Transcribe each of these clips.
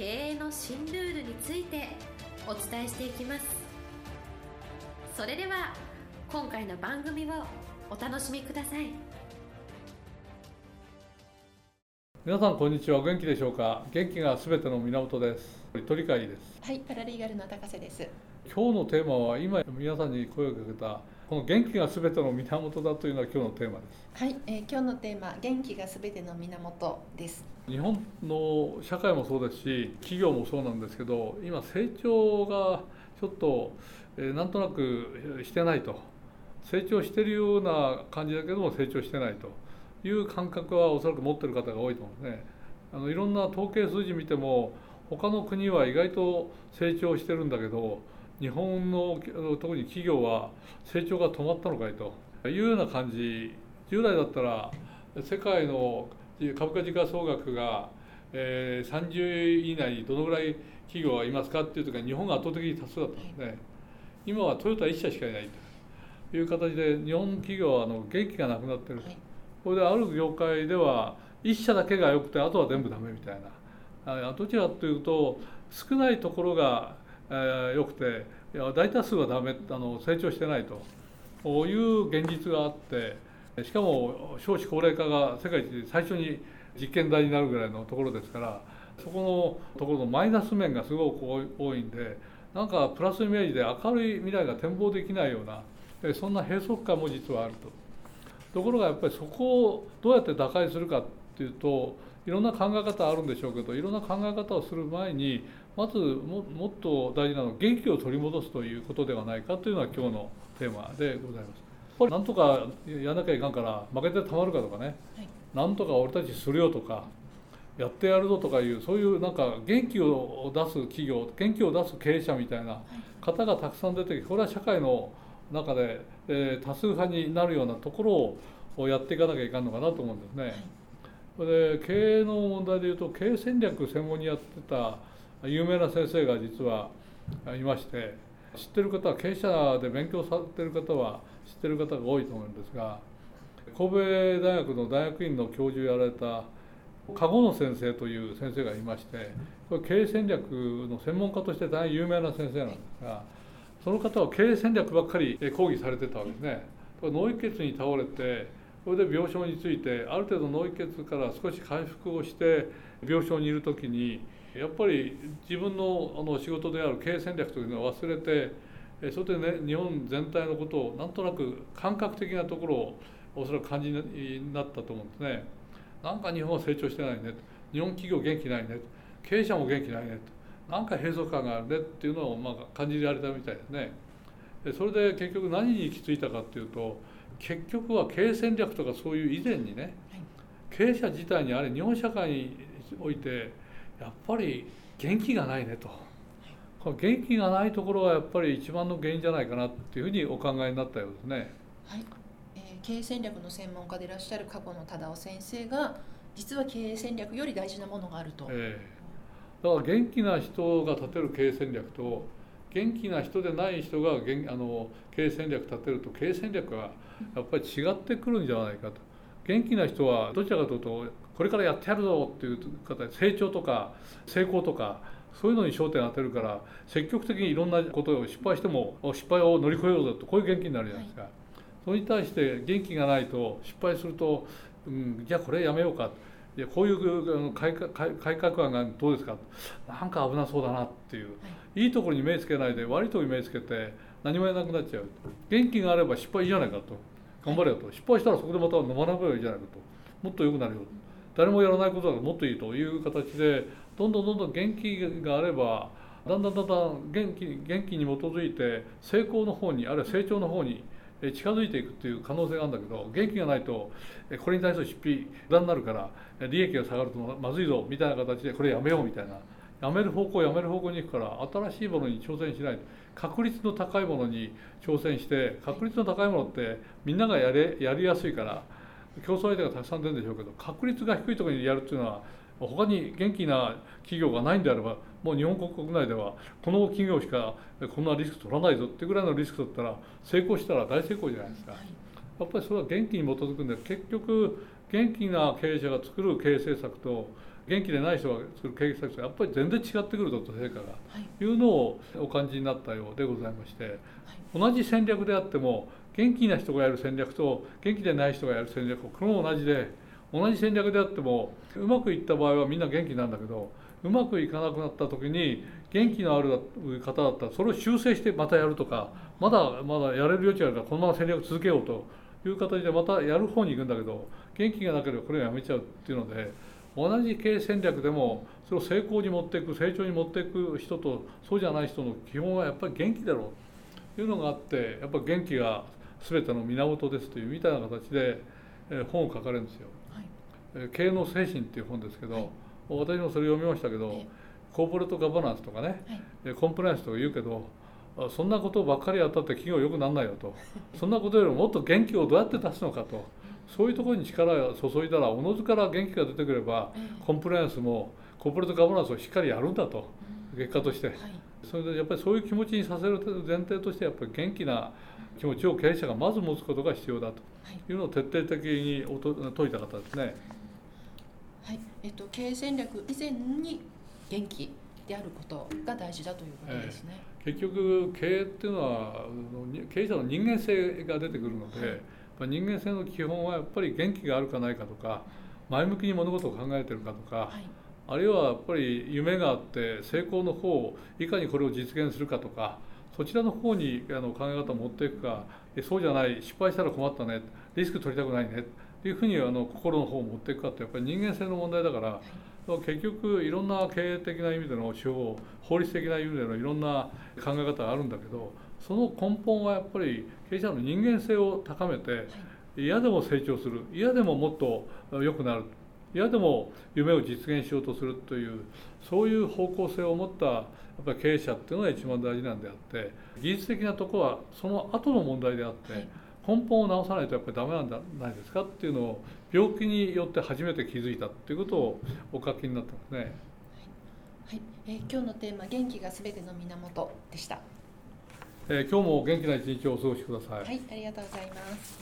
経営の新ルールについてお伝えしていきます。それでは今回の番組をお楽しみください。皆さんこんにちは。お元気でしょうか？元気がすべての源です。鳥飼です。はいパラリーガルの高瀬です。今日のテーマは今皆さんに声をかけたこの元気がすべての源だというのが今日のテーマです。はい、えー、今日のテーマ元気がすべての源です日本の社会もそうですし企業もそうなんですけど今成長がちょっと、えー、なんとなくしてないと。成長してるような感じだけども成長してないという感覚はおそらく持ってる方が多いと思うんですね。あのいろんな統計数字見ても他の国は意外と成長してるんだけど日本の特に企業は成長が止まったのかいというような感じ。従来だったら世界の株価時価総額が、えー、30位以内にどのぐらい企業がいますかっていう時は日本が圧倒的に多数だったんですね。今はトヨタ1社しかいないという形で日本企業はあの元気がなくなってると、これである業界では1社だけが良くてあとは全部ダメみたいな。どちらかというと少ないところがえー、よくていや大多数はダメあの成長してないという現実があってしかも少子高齢化が世界一最初に実験台になるぐらいのところですからそこのところのマイナス面がすごく多いんでなんかプラスイメージで明るい未来が展望できないようなそんな閉塞感も実はあると。ところがやっぱりそこをどうやって打開するかっていうといろんな考え方あるんでしょうけどいろんな考え方をする前にまずももっと大事なのは元気を取り戻すということではないかというのが今日のテーマでございます。これ。なんとかやらなきゃいかんから負けてたまるかとかね、はい、なんとか俺たちするよとかやってやるぞとかいうそういうなんか元気を出す企業元気を出す経営者みたいな方がたくさん出てきてこれは社会の中で、えー、多数派になるようなところをやっていかなきゃいかんのかなと思うんですね。はい。で経営の問題でいうと経営戦略専門にやってた有名な先生が実はいまして知ってる方は経営者で勉強されてる方は知ってる方が多いと思うんですが神戸大学の大学院の教授をやられた籠野先生という先生がいましてこれ経営戦略の専門家として大変有名な先生なんですがその方は経営戦略ばっかり講義されてたわけですね。脳溢血に倒れてそれで病床についてある程度脳溢血から少し回復をして病床にいる時にやっぱり自分のあの仕事である経営戦略というのを忘れてそれでね日本全体のことをなんとなく感覚的なところをおそらく感じになったと思うんですね。なんか日本は成長してないね日本企業元気ないね経営者も元気ないねなんか閉塞感があるねっていうのをまあ感じられたみたいですね。それで結局何に行き着いたかっていうと結局は経営戦略とかそういう以前にね、経営者自体にあれ日本社会においてやっぱり元気がないねと。この元気がないところがやっぱり一番の原因じゃないかなっていうふうにお考えになったようですね。はい、えー、経営戦略の専門家でいらっしゃる過去の忠夫先生が実は経営戦略より大事なものがあると。えー、だから元気な人が立てる経営戦略と元気な人でない人があの経営戦略立てると経営戦略はやっぱり違ってくるんじゃないかと元気な人はどちらかというとこれからやってやるぞっていう方成長とか成功とかそういうのに焦点を当てるから積極的にいろんなことを失敗しても失敗を乗り越えようぞとこういう元気になるじゃないですか、はい、それに対して元気がないと失敗すると、うん、じゃあこれやめようか。いやこういう改革改革案がどうですか。なんか危なそうだなっていう、はい、いいところに目つけないで悪いところに目つけて何もやらなくなっちゃう。元気があれば失敗じゃないかと頑張れよと。失敗したらそこでまた飲まなくればいいじゃないかと。もっと良くなるよ誰もやらないことだからもっといいという形でどんどんどんどん元気があればだんだんだんだん元気元気に基づいて成功の方にあるいは成長の方に近づいていくっていう可能性があるんだけど元気がないとこれに対する出費無駄になるから利益が下がるとまずいぞみたいな形でこれやめようみたいな。やめる方向やめる方向に行くから新しいものに挑戦しないと。確率の高いものに挑戦して確率の高いものってみんながやれやりやすいから競争相手がたくさん出るんでしょうけど確率が低いところにやるっていうのは他に元気な企業がないんであればもう日本国内ではこの企業しかこんなリスク取らないぞってぐらいのリスク取ったら成功したら大成功じゃないですか。やっぱりそれは元気に基づくんで結局元気な経営者が作る経営政策と元気でない人が作る経営政策がやっぱり全然違ってくるぞと成果が、い、うのをお感じになったようでございまして、同じ戦略であっても元気な人がやる戦略と元気でない人がやる戦略これも同じで同じ戦略であってもうまくいった場合はみんな元気なんだけどうまくいかなくなった時に元気のある方だったらそれを修正してまたやるとかまだまだやれる余地があるからこのまま戦略続けようという形でまたやる方に行くんだけど元気がなければこれをやめちゃうっていうので同じ経営戦略でもそれを成功に持っていく成長に持っていく人とそうじゃない人の基本はやっぱり元気だろう。というのがあってやっぱり元気が全ての源ですというみたいな形で本を書かれるんですよ。はい、経営の精神っていう本ですけど、はい、私もそれ読みましたけど、コーポレートガバナンスとかね、はい、コンプライアンスとか言うけどそんなことばっかりやったって企業よくなんないよと。そんなことよりももっと元気をどうやって出すのかとそういうところに力を注いだらおのずから元気が出てくればコンプライアンスもコーポレートガバナンスをしっかりやるんだと結果として、それでやっぱりそういう気持ちにさせる前提としてやっぱり元気な気持ちを経営者がまず持つことが必要だと。い。うのを説徹底的に説いた方ですね。はい。えっと、経営戦略以前に元気であることが大事だということですね。えー、結局経営っていうのは経営者の人間性が出てくるので、はい、人間性の基本はやっぱり元気があるかないかとか前向きに物事を考えてるかとか、はい、あるいはやっぱり夢があって成功の方をいかにこれを実現するかとかそちらの方にあの考え方を持っていくかそうじゃない失敗したら困ったねリスク取りたくないねっていうふうにあの心の方を持っていくかってやっぱり人間性の問題だから。結局いろんな経営的な意味での手法法律的な意味でのいろんな考え方があるんだけどその根本はやっぱり経営者の人間性を高めて嫌でも成長する嫌でももっと良くなる嫌でも夢を実現しようとするというそういう方向性を持ったやっぱり経営者っていうのが一番大事なんであって技術的なとこはその後の問題であって、根本を直さないとやっぱりダメなんじゃないですかっていうのを病気によって初めて気づいたっていうことをお書きになってますね。はい、えー、今日のテーマ元気がすべての源でした。えー、今日も元気な一日をお過ごしください。はい、ありがとうございます。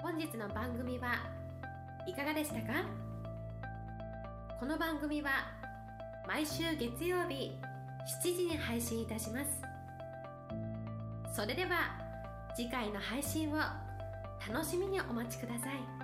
本日の番組はいかがでしたか？この番組は毎週月曜日7時に配信いたします。それでは次回の配信を楽しみにお待ちください。